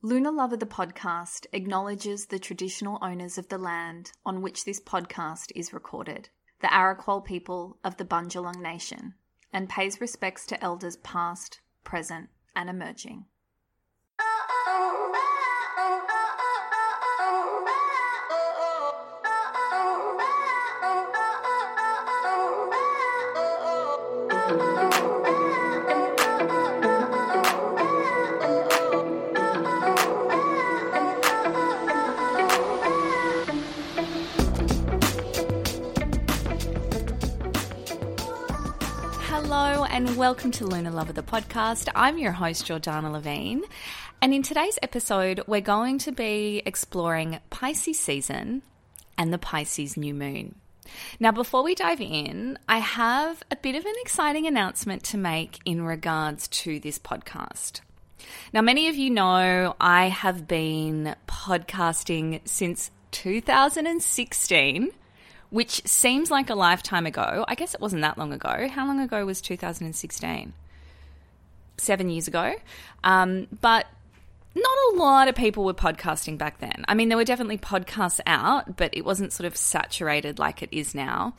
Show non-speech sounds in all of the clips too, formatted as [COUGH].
Luna Lover the podcast acknowledges the traditional owners of the land on which this podcast is recorded, the Arakwal people of the Bundjalung Nation, and pays respects to elders past, present, and emerging. And welcome to Luna Lover the podcast. I'm your host Jordana Levine, and in today's episode, we're going to be exploring Pisces season and the Pisces new moon. Now, before we dive in, I have a bit of an exciting announcement to make in regards to this podcast. Now, many of you know I have been podcasting since 2016 which seems like a lifetime ago. I guess it wasn't that long ago. How long ago was 2016? Seven years ago. Um, but not a lot of people were podcasting back then. I mean, there were definitely podcasts out, but it wasn't sort of saturated like it is now.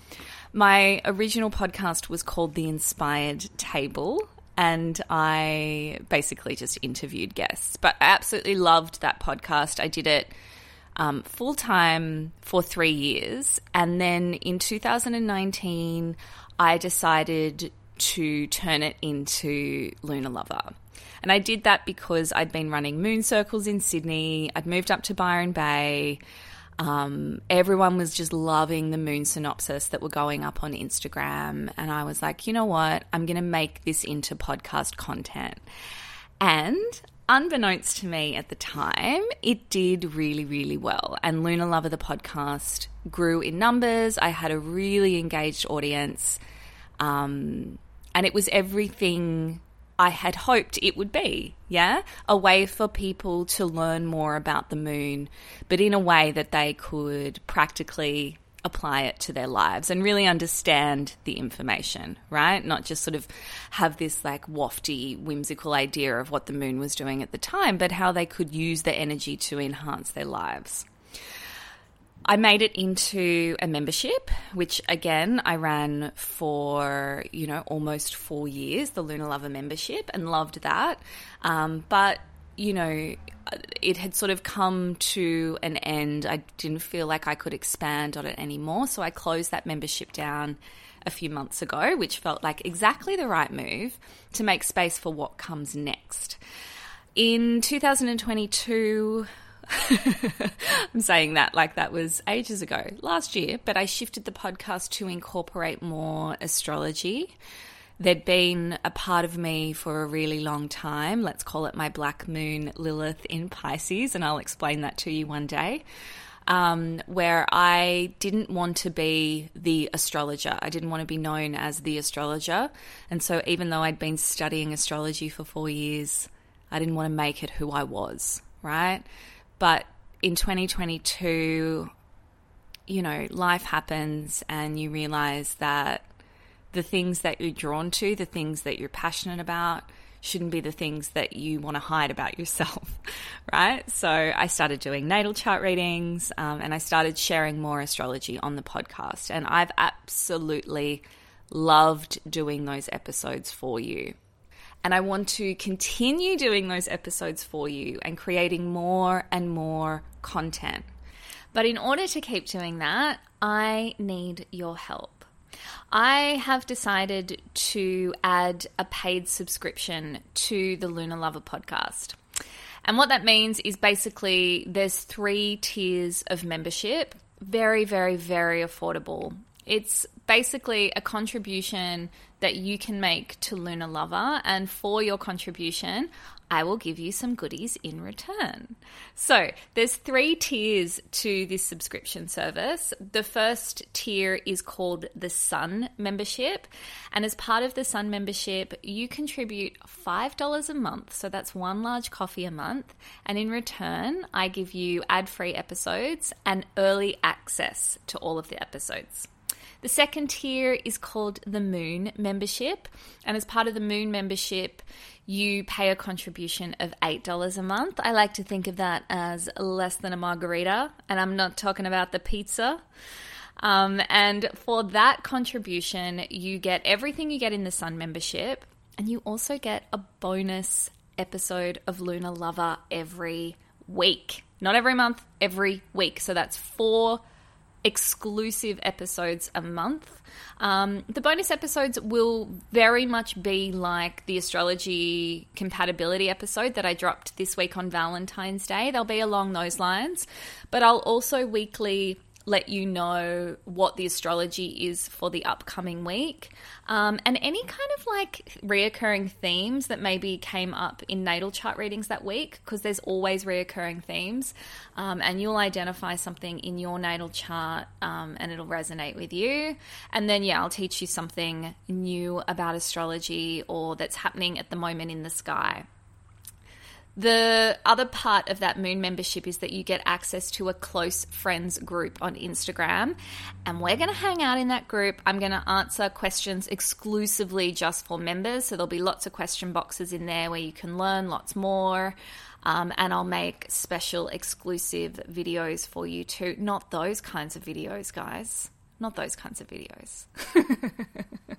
My original podcast was called The Inspired Table, and I basically just interviewed guests. But I absolutely loved that podcast. I did it um, full time for three years. And then in 2019, I decided to turn it into Luna Lover. And I did that because I'd been running moon circles in Sydney, I'd moved up to Byron Bay. Um, everyone was just loving the moon synopsis that were going up on Instagram. And I was like, you know what? I'm going to make this into podcast content. And unbeknownst to me at the time, it did really, really well. And Luna Lover, the podcast, grew in numbers. I had a really engaged audience. Um, and it was everything I had hoped it would be. Yeah. A way for people to learn more about the moon, but in a way that they could practically apply it to their lives and really understand the information, right? Not just sort of have this like wafty, whimsical idea of what the moon was doing at the time, but how they could use the energy to enhance their lives. I made it into a membership, which again I ran for you know almost four years, the Luna Lover membership, and loved that. Um, but you know, it had sort of come to an end. I didn't feel like I could expand on it anymore. So I closed that membership down a few months ago, which felt like exactly the right move to make space for what comes next. In 2022, [LAUGHS] I'm saying that like that was ages ago, last year, but I shifted the podcast to incorporate more astrology there'd been a part of me for a really long time. Let's call it my black moon Lilith in Pisces, and I'll explain that to you one day. Um, where I didn't want to be the astrologer. I didn't want to be known as the astrologer. And so, even though I'd been studying astrology for four years, I didn't want to make it who I was, right? But in 2022, you know, life happens and you realize that the things that you're drawn to, the things that you're passionate about, shouldn't be the things that you want to hide about yourself, [LAUGHS] right? So I started doing natal chart readings um, and I started sharing more astrology on the podcast. And I've absolutely loved doing those episodes for you. And I want to continue doing those episodes for you and creating more and more content. But in order to keep doing that, I need your help. I have decided to add a paid subscription to the Luna Lover podcast. And what that means is basically there's three tiers of membership, very, very, very affordable. It's basically a contribution that you can make to Luna Lover. And for your contribution, I will give you some goodies in return. So, there's three tiers to this subscription service. The first tier is called the Sun membership, and as part of the Sun membership, you contribute $5 a month, so that's one large coffee a month, and in return, I give you ad-free episodes and early access to all of the episodes. The second tier is called the Moon membership. And as part of the Moon membership, you pay a contribution of $8 a month. I like to think of that as less than a margarita. And I'm not talking about the pizza. Um, and for that contribution, you get everything you get in the Sun membership. And you also get a bonus episode of Luna Lover every week. Not every month, every week. So that's four exclusive episodes a month. Um, the bonus episodes will very much be like the astrology compatibility episode that I dropped this week on Valentine's Day. They'll be along those lines, but I'll also weekly let you know what the astrology is for the upcoming week. Um, and any kind of like reoccurring themes that maybe came up in natal chart readings that week because there's always reoccurring themes. Um, and you'll identify something in your natal chart um, and it'll resonate with you. And then yeah i'll teach you something new about astrology or that's happening at the moment in the sky the other part of that moon membership is that you get access to a close friends group on Instagram. And we're going to hang out in that group. I'm going to answer questions exclusively just for members. So there'll be lots of question boxes in there where you can learn lots more. Um, and I'll make special exclusive videos for you too. Not those kinds of videos, guys. Not those kinds of videos. [LAUGHS]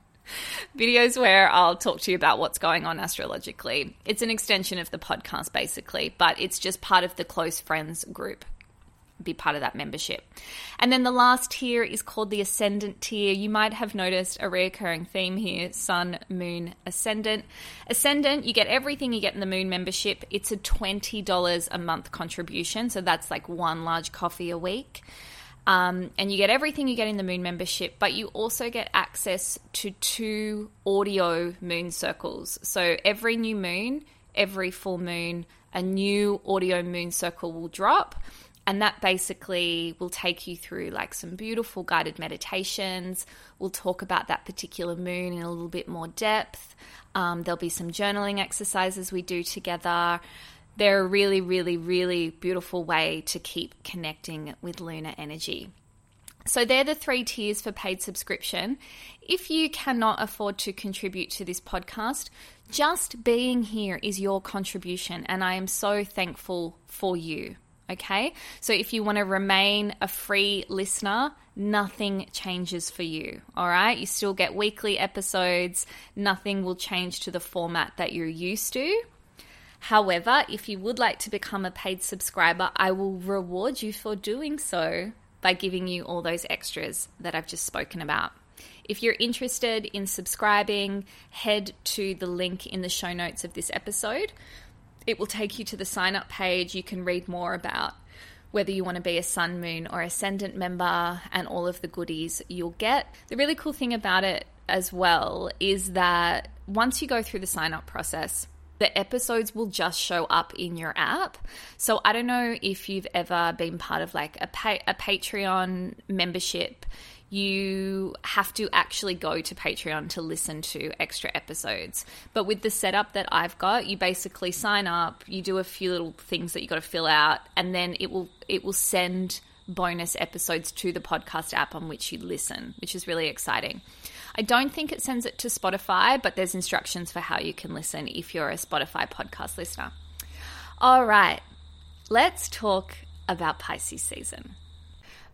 videos where I'll talk to you about what's going on astrologically. It's an extension of the podcast, basically, but it's just part of the close friends group. Be part of that membership. And then the last tier is called the Ascendant tier. You might have noticed a recurring theme here Sun, Moon, Ascendant. Ascendant, you get everything you get in the Moon membership. It's a $20 a month contribution. So that's like one large coffee a week. Um, and you get everything you get in the Moon membership, but you also get access to two audio moon circles. So every new moon, every full moon, a new audio moon circle will drop. And that basically will take you through like some beautiful guided meditations. We'll talk about that particular moon in a little bit more depth. Um, there'll be some journaling exercises we do together they're a really, really, really beautiful way to keep connecting with lunar energy. So, they're the three tiers for paid subscription. If you cannot afford to contribute to this podcast, just being here is your contribution, and I am so thankful for you. Okay, so if you want to remain a free listener, nothing changes for you. All right, you still get weekly episodes, nothing will change to the format that you're used to. However, if you would like to become a paid subscriber, I will reward you for doing so by giving you all those extras that I've just spoken about. If you're interested in subscribing, head to the link in the show notes of this episode. It will take you to the sign up page. You can read more about whether you want to be a sun, moon, or ascendant member and all of the goodies you'll get. The really cool thing about it as well is that once you go through the sign up process, the episodes will just show up in your app. So I don't know if you've ever been part of like a, pa- a Patreon membership. You have to actually go to Patreon to listen to extra episodes. But with the setup that I've got, you basically sign up, you do a few little things that you got to fill out, and then it will it will send bonus episodes to the podcast app on which you listen, which is really exciting. I don't think it sends it to Spotify, but there's instructions for how you can listen if you're a Spotify podcast listener. All right, let's talk about Pisces season.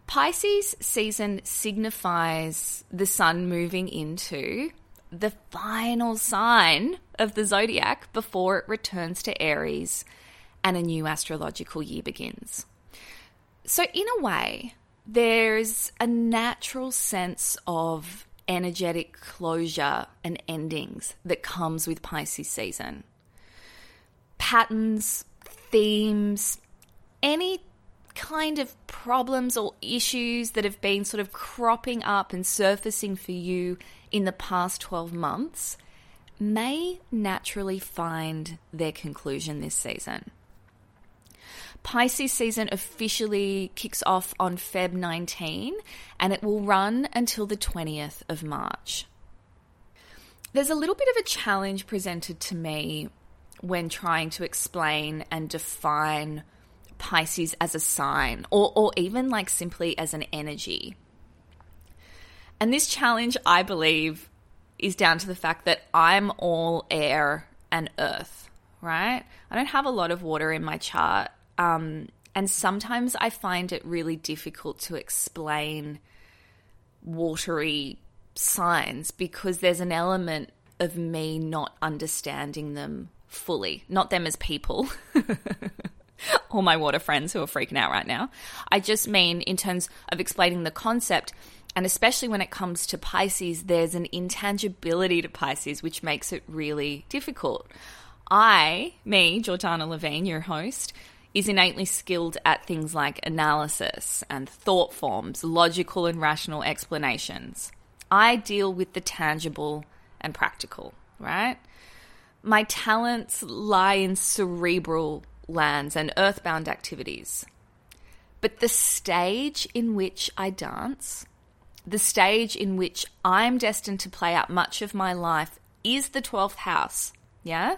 Pisces season signifies the sun moving into the final sign of the zodiac before it returns to Aries and a new astrological year begins. So, in a way, there's a natural sense of energetic closure and endings that comes with Pisces season. Patterns, themes, any kind of problems or issues that have been sort of cropping up and surfacing for you in the past 12 months may naturally find their conclusion this season. Pisces season officially kicks off on Feb 19 and it will run until the 20th of March. There's a little bit of a challenge presented to me when trying to explain and define Pisces as a sign or, or even like simply as an energy. And this challenge, I believe, is down to the fact that I'm all air and earth, right? I don't have a lot of water in my chart. Um, and sometimes I find it really difficult to explain watery signs because there's an element of me not understanding them fully, not them as people. [LAUGHS] All my water friends who are freaking out right now. I just mean in terms of explaining the concept, and especially when it comes to Pisces, there's an intangibility to Pisces which makes it really difficult. I, me, Jordana Levine, your host, is innately skilled at things like analysis and thought forms, logical and rational explanations. I deal with the tangible and practical, right? My talents lie in cerebral lands and earthbound activities. But the stage in which I dance, the stage in which I'm destined to play out much of my life, is the 12th house. Yeah?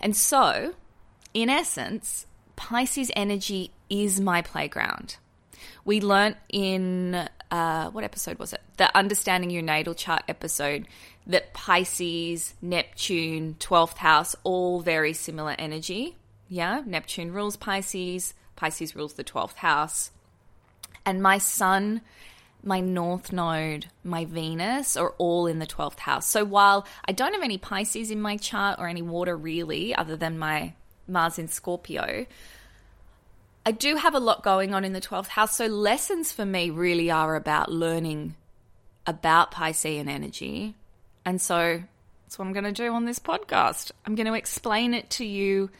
And so, in essence, Pisces energy is my playground. We learnt in uh, what episode was it? The Understanding Your Natal Chart episode that Pisces, Neptune, 12th house, all very similar energy. Yeah, Neptune rules Pisces, Pisces rules the 12th house. And my sun, my north node, my Venus are all in the 12th house. So while I don't have any Pisces in my chart or any water really, other than my Mars in Scorpio, I do have a lot going on in the 12th house. So lessons for me really are about learning about Piscean energy. And so that's what I'm going to do on this podcast. I'm going to explain it to you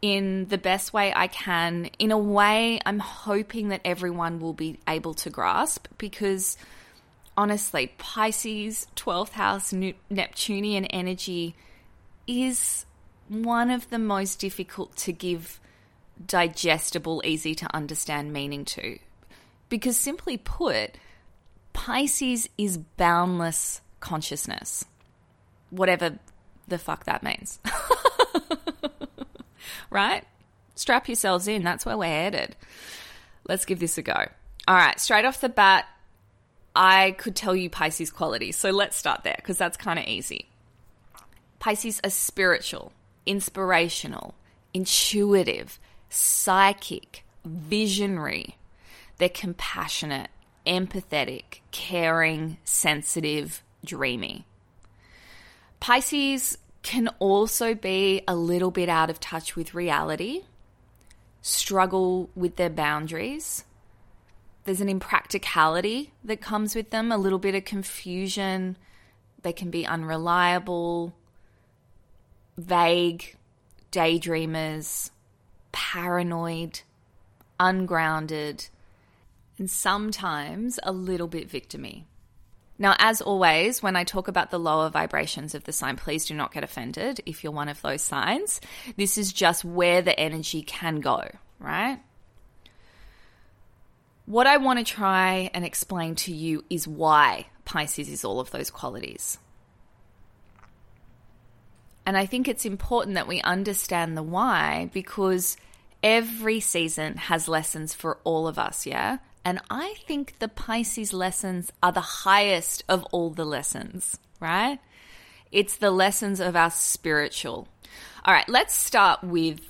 in the best way I can, in a way I'm hoping that everyone will be able to grasp because honestly, Pisces 12th house Neptunian energy is one of the most difficult to give digestible, easy to understand meaning to. Because simply put, Pisces is boundless consciousness, whatever the fuck that means. [LAUGHS] right? Strap yourselves in, that's where we're headed. Let's give this a go. All right, straight off the bat, I could tell you Pisces qualities. So let's start there because that's kind of easy. Pisces are spiritual, inspirational, intuitive, psychic, visionary. They're compassionate, empathetic, caring, sensitive, dreamy. Pisces can also be a little bit out of touch with reality, struggle with their boundaries. There's an impracticality that comes with them, a little bit of confusion. They can be unreliable, vague, daydreamers, paranoid, ungrounded, and sometimes a little bit victimy. Now, as always, when I talk about the lower vibrations of the sign, please do not get offended if you're one of those signs. This is just where the energy can go, right? What I want to try and explain to you is why Pisces is all of those qualities. And I think it's important that we understand the why because every season has lessons for all of us, yeah? And I think the Pisces lessons are the highest of all the lessons, right? It's the lessons of our spiritual. All right, let's start with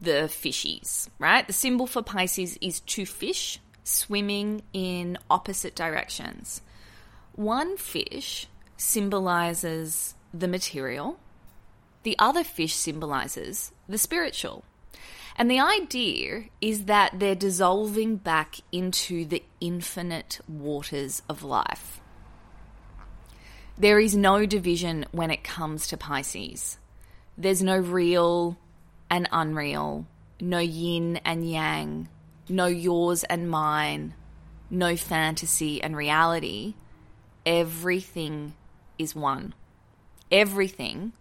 the fishies, right? The symbol for Pisces is two fish swimming in opposite directions. One fish symbolizes the material, the other fish symbolizes the spiritual. And the idea is that they're dissolving back into the infinite waters of life. There is no division when it comes to Pisces. There's no real and unreal, no yin and yang, no yours and mine, no fantasy and reality. Everything is one. Everything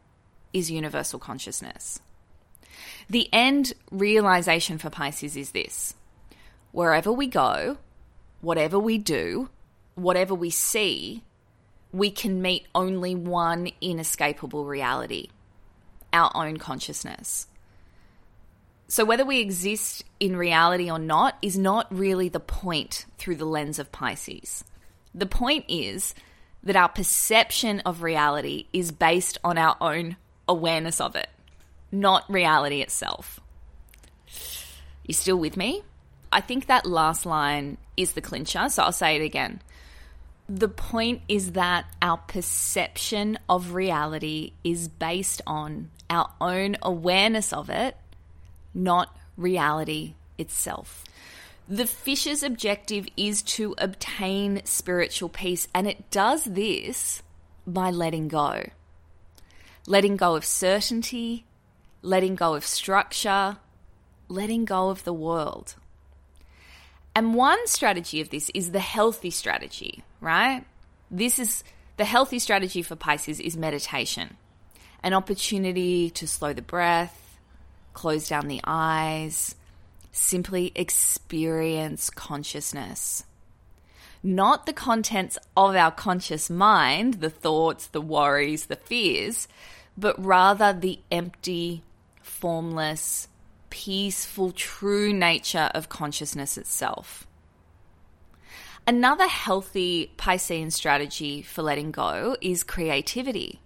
is universal consciousness. The end realization for Pisces is this wherever we go, whatever we do, whatever we see, we can meet only one inescapable reality our own consciousness. So, whether we exist in reality or not is not really the point through the lens of Pisces. The point is that our perception of reality is based on our own awareness of it, not reality itself. You still with me? I think that last line is the clincher, so I'll say it again. The point is that our perception of reality is based on our own awareness of it, not reality itself. The fish's objective is to obtain spiritual peace, and it does this by letting go. Letting go of certainty, letting go of structure, letting go of the world. And one strategy of this is the healthy strategy, right? This is the healthy strategy for Pisces is meditation. An opportunity to slow the breath, close down the eyes, simply experience consciousness. Not the contents of our conscious mind, the thoughts, the worries, the fears, but rather the empty, formless, peaceful, true nature of consciousness itself. Another healthy Piscean strategy for letting go is creativity.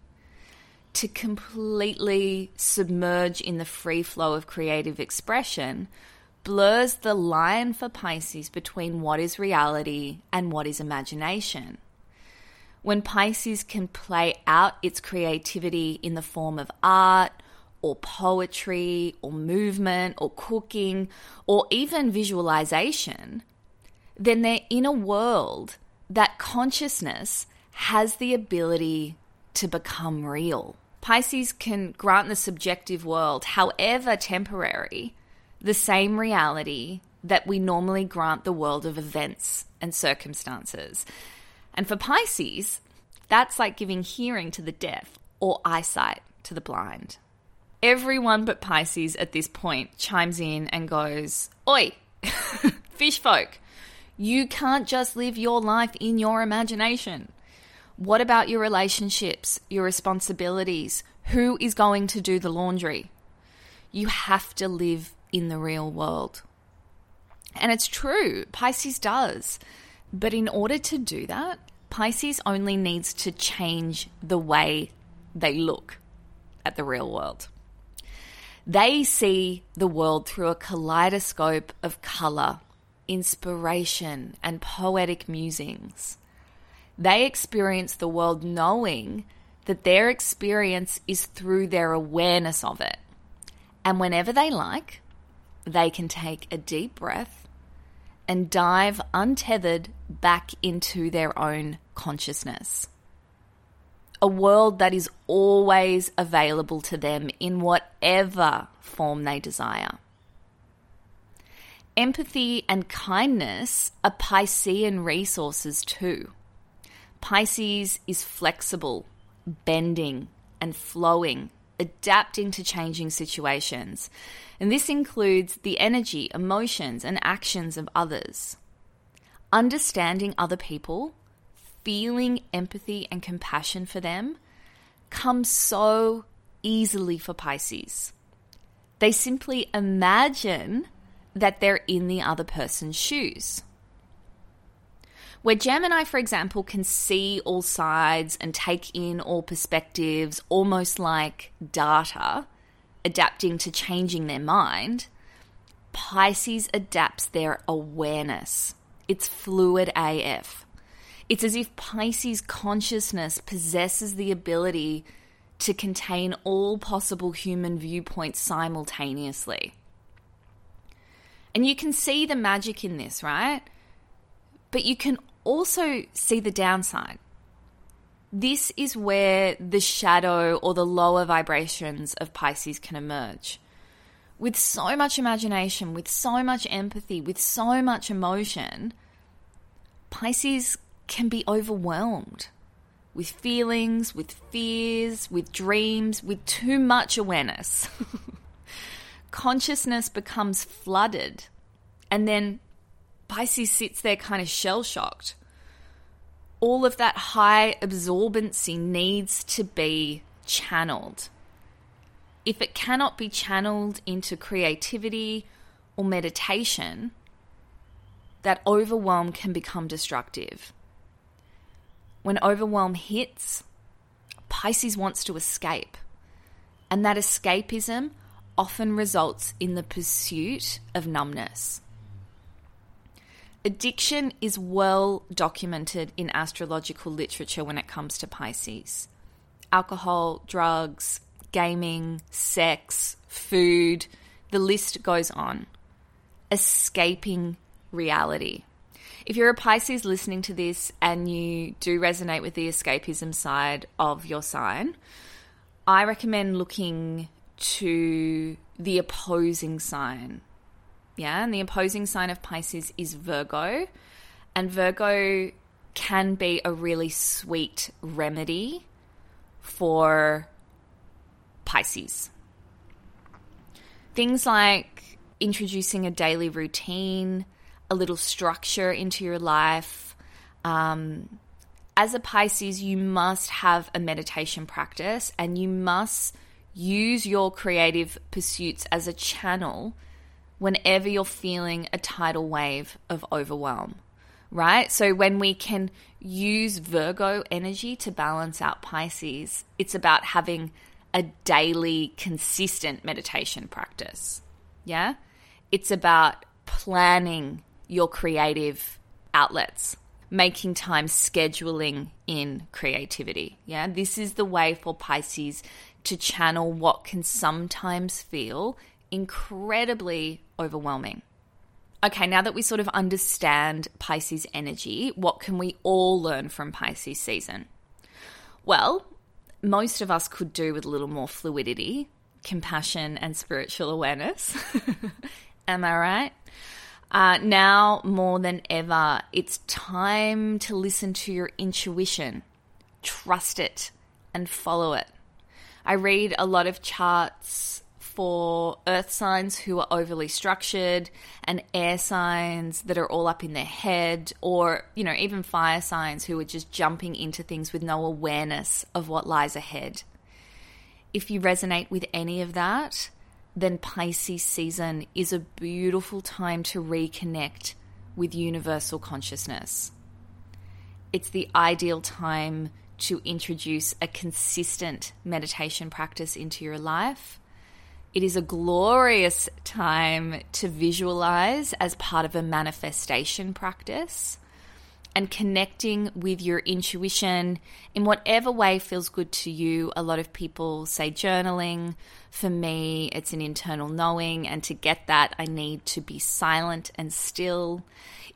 To completely submerge in the free flow of creative expression blurs the line for Pisces between what is reality and what is imagination. When Pisces can play out its creativity in the form of art, or poetry, or movement, or cooking, or even visualization, then they're in a world that consciousness has the ability to become real. Pisces can grant the subjective world, however temporary, the same reality that we normally grant the world of events and circumstances. And for Pisces, that's like giving hearing to the deaf or eyesight to the blind. Everyone but Pisces at this point chimes in and goes, Oi, [LAUGHS] fish folk, you can't just live your life in your imagination. What about your relationships, your responsibilities? Who is going to do the laundry? You have to live in the real world. And it's true, Pisces does. But in order to do that, Pisces only needs to change the way they look at the real world. They see the world through a kaleidoscope of colour inspiration, and poetic musings. They experience the world knowing that their experience is through their awareness of it. And whenever they like, they can take a deep breath and dive untethered back into their own consciousness. A world that is always available to them in whatever form they desire. Empathy and kindness are Piscean resources too. Pisces is flexible, bending, and flowing, adapting to changing situations. And this includes the energy, emotions, and actions of others. Understanding other people, feeling empathy and compassion for them, comes so easily for Pisces. They simply imagine that they're in the other person's shoes. Where Gemini, for example, can see all sides and take in all perspectives almost like data, adapting to changing their mind, Pisces adapts their awareness. It's fluid AF. It's as if Pisces consciousness possesses the ability to contain all possible human viewpoints simultaneously. And you can see the magic in this, right? But you can also see the downside. This is where the shadow or the lower vibrations of Pisces can emerge. with so much imagination, with so much empathy, with so much emotion, Pisces can be overwhelmed with feelings, with fears, with dreams, with too much awareness. [LAUGHS] Consciousness becomes flooded, and then Pisces sits there kind of shell shocked. All of that high absorbency needs to be channeled. If it cannot be channeled into creativity or meditation, that overwhelm can become destructive. When overwhelm hits, Pisces wants to escape. And that escapism often results in the pursuit of numbness. Addiction is well documented in astrological literature when it comes to Pisces. Alcohol, drugs, gaming, sex, food, the list goes on. Escaping reality. If you're a Pisces listening to this and you do resonate with the escapism side of your sign, I recommend looking to the opposing sign. Yeah, and the opposing sign of Pisces is Virgo. And Virgo can be a really sweet remedy for Pisces. Things like introducing a daily routine, a little structure into your life. Um, as a Pisces, you must have a meditation practice and you must use your creative pursuits as a channel whenever you're feeling a tidal wave of overwhelm, right? So when we can use Virgo energy to balance out Pisces, it's about having a daily, consistent meditation practice. Yeah? It's about planning your creative outlets, making time scheduling in creativity. Yeah, this is the way for Pisces to channel what can sometimes feel incredibly overwhelming. Okay, now that we sort of understand Pisces energy, what can we all learn from Pisces season? Well, most of us could do with a little more fluidity, compassion, and spiritual awareness. [LAUGHS] Am I right? Uh, now more than ever, it's time to listen to your intuition, trust it, and follow it. I read a lot of charts for earth signs who are overly structured and air signs that are all up in their head, or, you know, even fire signs who are just jumping into things with no awareness of what lies ahead. If you resonate with any of that, then Pisces season is a beautiful time to reconnect with universal consciousness. It's the ideal time to introduce a consistent meditation practice into your life. It is a glorious time to visualize as part of a manifestation practice and connecting with your intuition in whatever way feels good to you. A lot of people say journaling. For me, it's an internal knowing, and to get that, I need to be silent and still.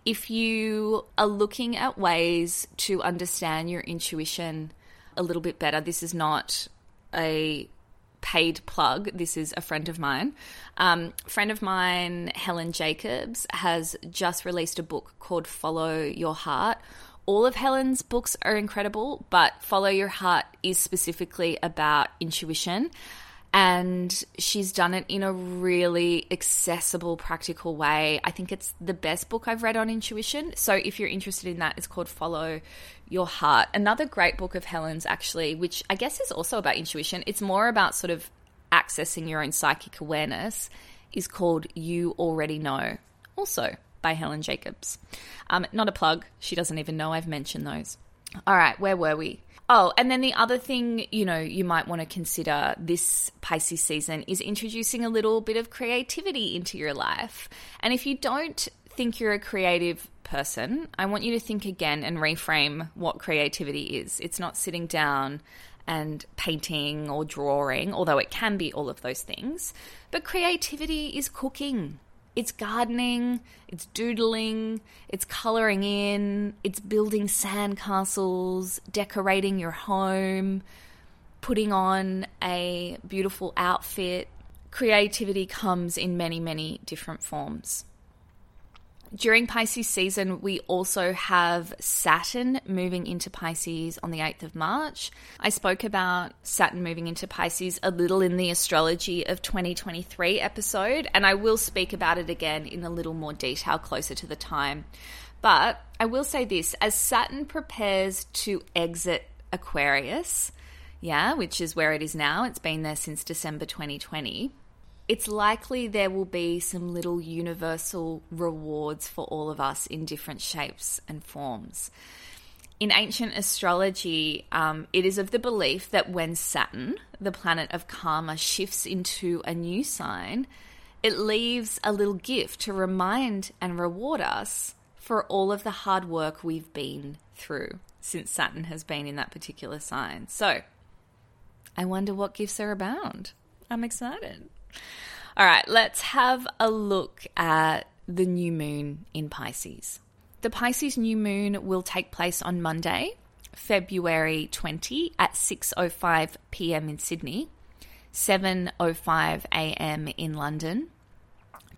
If you are looking at ways to understand your intuition a little bit better, this is not a paid plug. This is a friend of mine. Um, friend of mine, Helen Jacobs, has just released a book called Follow Your Heart. All of Helen's books are incredible, but Follow Your Heart is specifically about intuition. And she's done it in a really accessible, practical way. I think it's the best book I've read on intuition. So if you're interested in that, it's called Follow your heart. Another great book of Helen's, actually, which I guess is also about intuition, it's more about sort of accessing your own psychic awareness, is called You Already Know, also by Helen Jacobs. Um, not a plug, she doesn't even know I've mentioned those. All right, where were we? Oh, and then the other thing, you know, you might want to consider this Pisces season is introducing a little bit of creativity into your life. And if you don't think you're a creative person, I want you to think again and reframe what creativity is. It's not sitting down and painting or drawing, although it can be all of those things. But creativity is cooking. It's gardening, it's doodling, it's colouring in, it's building sandcastles, decorating your home, putting on a beautiful outfit, creativity comes in many, many different forms. During Pisces season, we also have Saturn moving into Pisces on the 8th of March. I spoke about Saturn moving into Pisces a little in the Astrology of 2023 episode, and I will speak about it again in a little more detail closer to the time. But I will say this as Saturn prepares to exit Aquarius, yeah, which is where it is now, it's been there since December 2020 it's likely there will be some little universal rewards for all of us in different shapes and forms. In ancient astrology, um, it is of the belief that when Saturn, the planet of karma, shifts into a new sign, it leaves a little gift to remind and reward us for all of the hard work we've been through since Saturn has been in that particular sign. So, I wonder what gifts are abound. I'm excited. All right, let's have a look at the new moon in Pisces. The Pisces new moon will take place on Monday, February 20 at 6:05 p.m. in Sydney, 7:05 a.m. in London,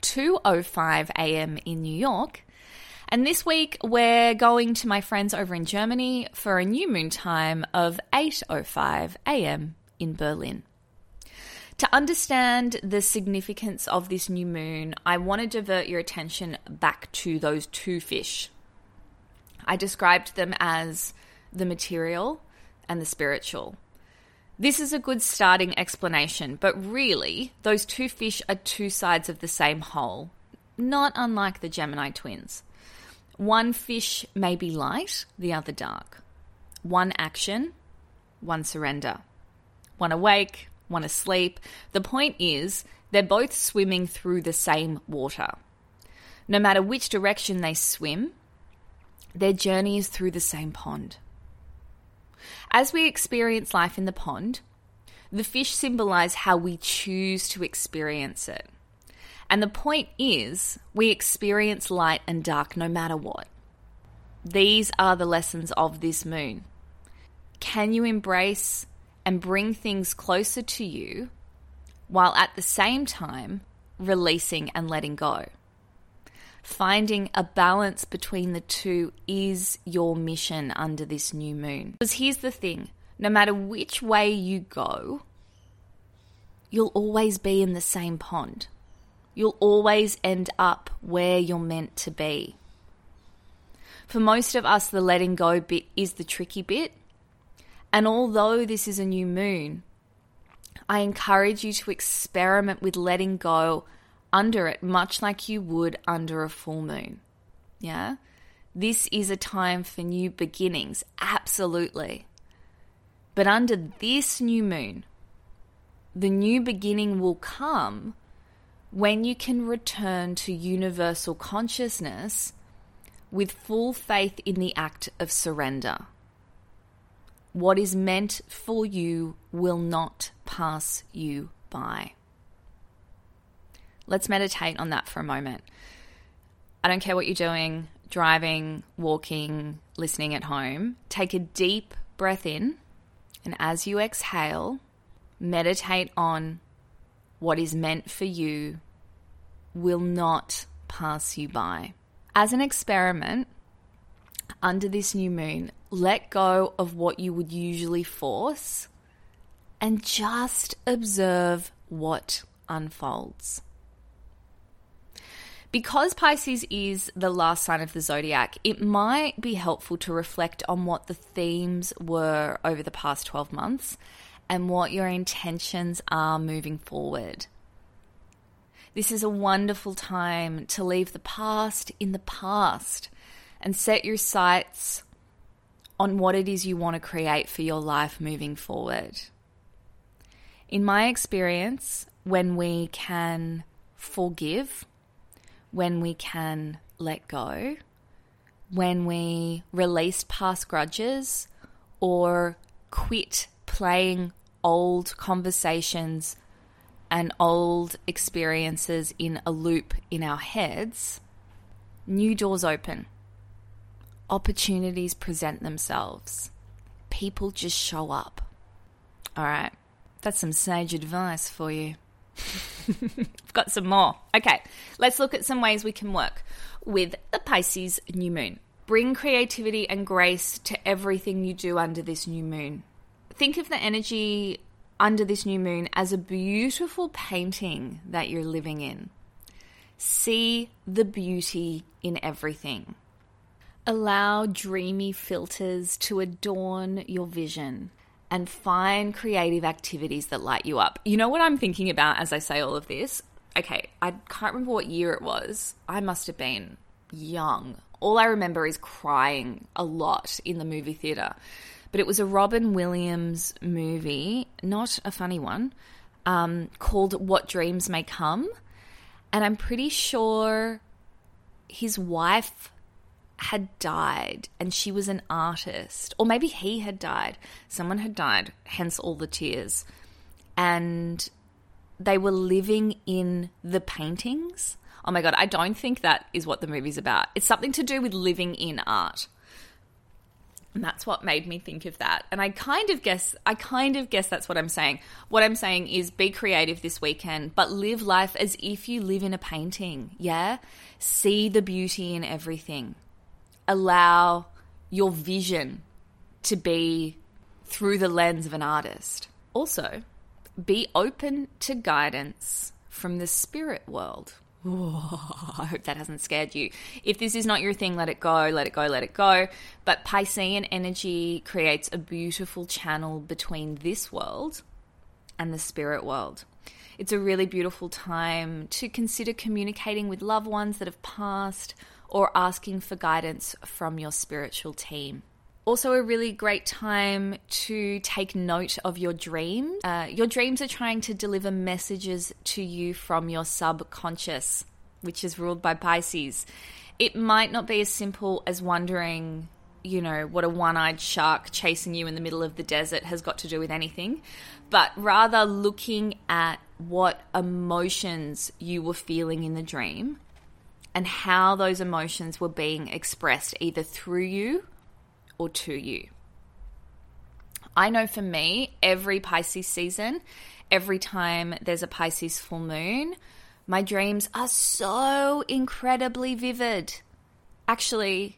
2:05 a.m. in New York. And this week we're going to my friends over in Germany for a new moon time of 8:05 a.m. in Berlin. To understand the significance of this new moon, I want to divert your attention back to those two fish. I described them as the material and the spiritual. This is a good starting explanation, but really, those two fish are two sides of the same whole, not unlike the Gemini twins. One fish may be light, the other dark. One action, one surrender. One awake, one asleep. The point is, they're both swimming through the same water. No matter which direction they swim, their journey is through the same pond. As we experience life in the pond, the fish symbolize how we choose to experience it. And the point is, we experience light and dark no matter what. These are the lessons of this moon. Can you embrace and bring things closer to you while at the same time releasing and letting go. Finding a balance between the two is your mission under this new moon. Because here's the thing no matter which way you go, you'll always be in the same pond. You'll always end up where you're meant to be. For most of us, the letting go bit is the tricky bit and although this is a new moon, I encourage you to experiment with letting go under it, much like you would under a full moon. Yeah? This is a time for new beginnings, absolutely. But under this new moon, the new beginning will come when you can return to universal consciousness with full faith in the act of surrender. What is meant for you will not pass you by. Let's meditate on that for a moment. I don't care what you're doing driving, walking, listening at home. Take a deep breath in, and as you exhale, meditate on what is meant for you will not pass you by. As an experiment, under this new moon, let go of what you would usually force and just observe what unfolds. Because Pisces is the last sign of the zodiac, it might be helpful to reflect on what the themes were over the past 12 months and what your intentions are moving forward. This is a wonderful time to leave the past in the past and set your sights on what it is you want to create for your life moving forward. In my experience, when we can forgive, when we can let go, when we release past grudges or quit playing old conversations and old experiences in a loop in our heads, new doors open opportunities present themselves. People just show up. All right, that's some sage advice for you. [LAUGHS] I've got some more. Okay, let's look at some ways we can work with the Pisces new moon. Bring creativity and grace to everything you do under this new moon. Think of the energy under this new moon as a beautiful painting that you're living in. See the beauty in everything. Allow dreamy filters to adorn your vision and find creative activities that light you up. You know what I'm thinking about as I say all of this? Okay, I can't remember what year it was. I must have been young. All I remember is crying a lot in the movie theatre. But it was a Robin Williams movie, not a funny one, um, called What Dreams May Come. And I'm pretty sure his wife had died and she was an artist, or maybe he had died. Someone had died, hence all the tears. And they were living in the paintings. Oh my God, I don't think that is what the movie's about. It's something to do with living in art. And that's what made me think of that. And I kind of guess I kind of guess that's what I'm saying. What I'm saying is be creative this weekend, but live life as if you live in a painting. Yeah? See the beauty in everything allow your vision to be through the lens of an artist. Also, be open to guidance from the spirit world. [LAUGHS] I hope that hasn't scared you. If this is not your thing, let it go, let it go, let it go. But Piscean energy creates a beautiful channel between this world and the spirit world. It's a really beautiful time to consider communicating with loved ones that have passed or asking for guidance from your spiritual team. Also, a really great time to take note of your dreams. Uh, your dreams are trying to deliver messages to you from your subconscious, which is ruled by Pisces. It might not be as simple as wondering, you know, what a one eyed shark chasing you in the middle of the desert has got to do with anything, but rather looking at what emotions you were feeling in the dream and how those emotions were being expressed either through you or to you. I know for me, every Pisces season, every time there's a Pisces full moon, my dreams are so incredibly vivid. Actually,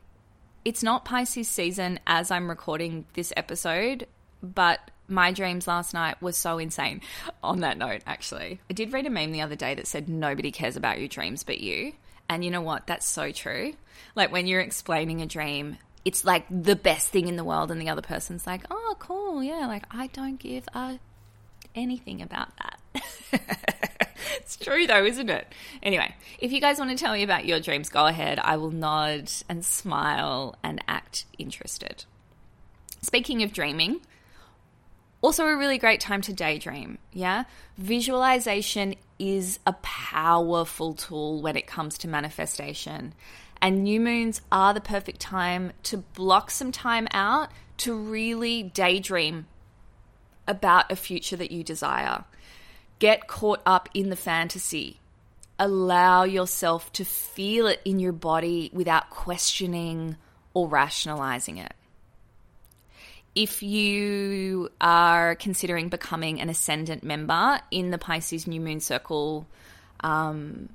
it's not Pisces season as I'm recording this episode, but my dreams last night were so insane. On that note, actually, I did read a meme the other day that said nobody cares about your dreams but you. And you know what? That's so true. Like when you're explaining a dream, it's like the best thing in the world, and the other person's like, oh, cool. Yeah. Like I don't give a anything about that. [LAUGHS] it's true though, isn't it? Anyway, if you guys want to tell me about your dreams, go ahead. I will nod and smile and act interested. Speaking of dreaming, also a really great time to daydream. Yeah. Visualization is a powerful tool when it comes to manifestation. And new moons are the perfect time to block some time out to really daydream about a future that you desire. Get caught up in the fantasy. Allow yourself to feel it in your body without questioning or rationalizing it if you are considering becoming an ascendant member in the Pisces New Moon Circle, um,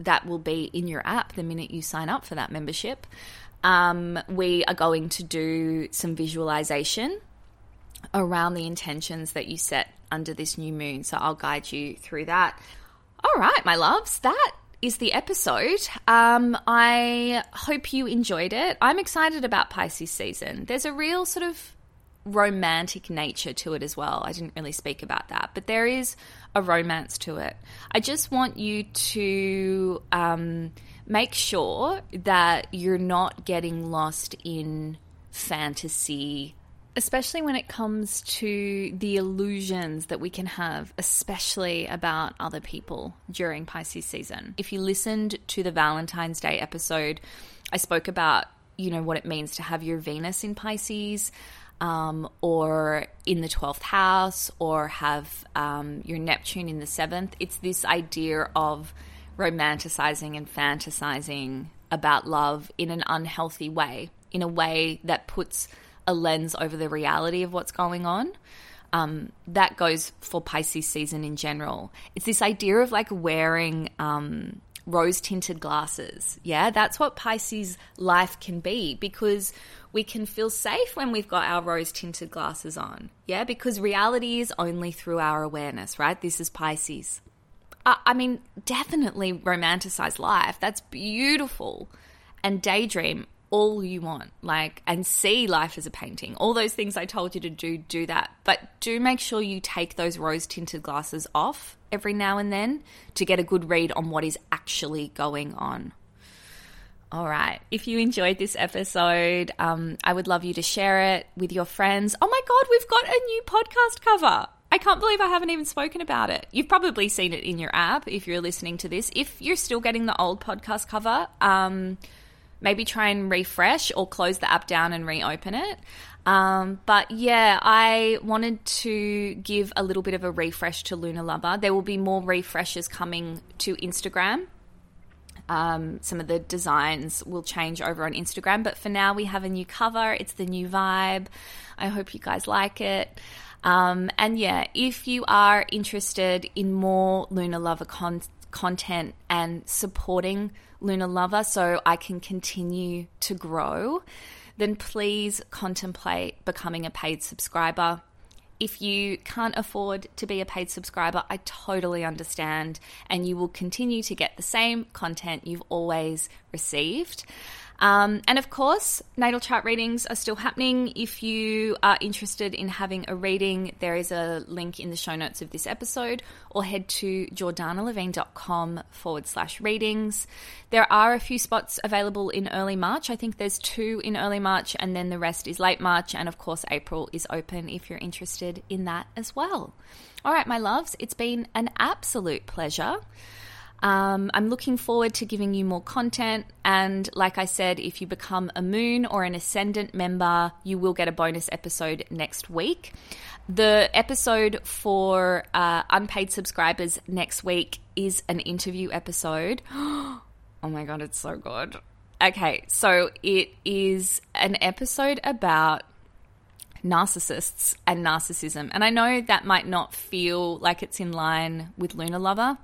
that will be in your app the minute you sign up for that membership. Um, we are going to do some visualization around the intentions that you set under this new moon. So I'll guide you through that. All right, my loves, that is the episode. Um, I hope you enjoyed it. I'm excited about Pisces season. There's a real sort of romantic nature to it as well. I didn't really speak about that, but there is a romance to it. I just want you to um, make sure that you're not getting lost in fantasy. Especially when it comes to the illusions that we can have, especially about other people during Pisces season. If you listened to the Valentine's Day episode, I spoke about, you know, what it means to have your Venus in Pisces um, or in the 12th house, or have um, your Neptune in the seventh. It's this idea of romanticizing and fantasizing about love in an unhealthy way, in a way that puts a lens over the reality of what's going on. um, that goes for Pisces season in general. It's this idea of like wearing um, rose tinted glasses. Yeah, that's what Pisces life can be because we can feel safe when we've got our rose tinted glasses on. Yeah, because reality is only through our awareness, right? This is Pisces. Uh, I mean, definitely romanticize life. That's beautiful. And daydream all you want, like, and see life as a painting. All those things I told you to do, do that. But do make sure you take those rose tinted glasses off every now and then to get a good read on what is actually going on. All right. If you enjoyed this episode, um, I would love you to share it with your friends. Oh my God, we've got a new podcast cover. I can't believe I haven't even spoken about it. You've probably seen it in your app if you're listening to this. If you're still getting the old podcast cover, um, maybe try and refresh or close the app down and reopen it. Um, but yeah, I wanted to give a little bit of a refresh to Luna Lover. There will be more refreshes coming to Instagram. Um, some of the designs will change over on Instagram, but for now, we have a new cover. It's the new vibe. I hope you guys like it. Um, and yeah, if you are interested in more Luna Lover con- content and supporting Luna Lover so I can continue to grow, then please contemplate becoming a paid subscriber. If you can't afford to be a paid subscriber, I totally understand, and you will continue to get the same content you've always received. Um, and of course, natal chart readings are still happening. If you are interested in having a reading, there is a link in the show notes of this episode, or head to jordanalevine.com forward slash readings. There are a few spots available in early March. I think there's two in early March, and then the rest is late March. And of course, April is open if you're interested in that as well. All right, my loves, it's been an absolute pleasure. Um, I'm looking forward to giving you more content. And like I said, if you become a moon or an ascendant member, you will get a bonus episode next week. The episode for uh, unpaid subscribers next week is an interview episode. [GASPS] oh my God, it's so good. Okay, so it is an episode about narcissists and narcissism. And I know that might not feel like it's in line with Luna Lover,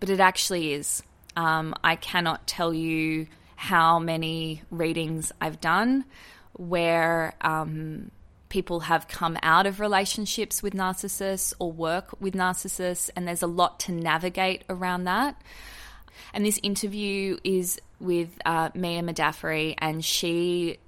but it actually is. Um, I cannot tell you how many readings I've done where um, people have come out of relationships with narcissists or work with narcissists, and there's a lot to navigate around that. And this interview is with uh, Mia Madaffery, and she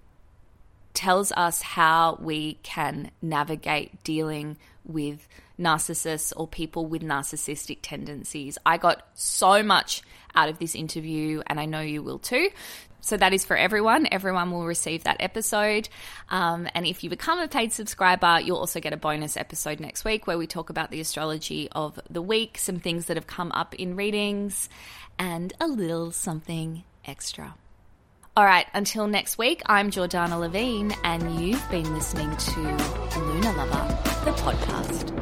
tells us how we can navigate dealing with narcissists or people with narcissistic tendencies. I got so much out of this interview, and I know you will too. So that is for everyone. Everyone will receive that episode. Um, and if you become a paid subscriber, you'll also get a bonus episode next week where we talk about the astrology of the week, some things that have come up in readings, and a little something extra. All right, until next week, I'm Jordana Levine, and you've been listening to Luna Lover, the podcast.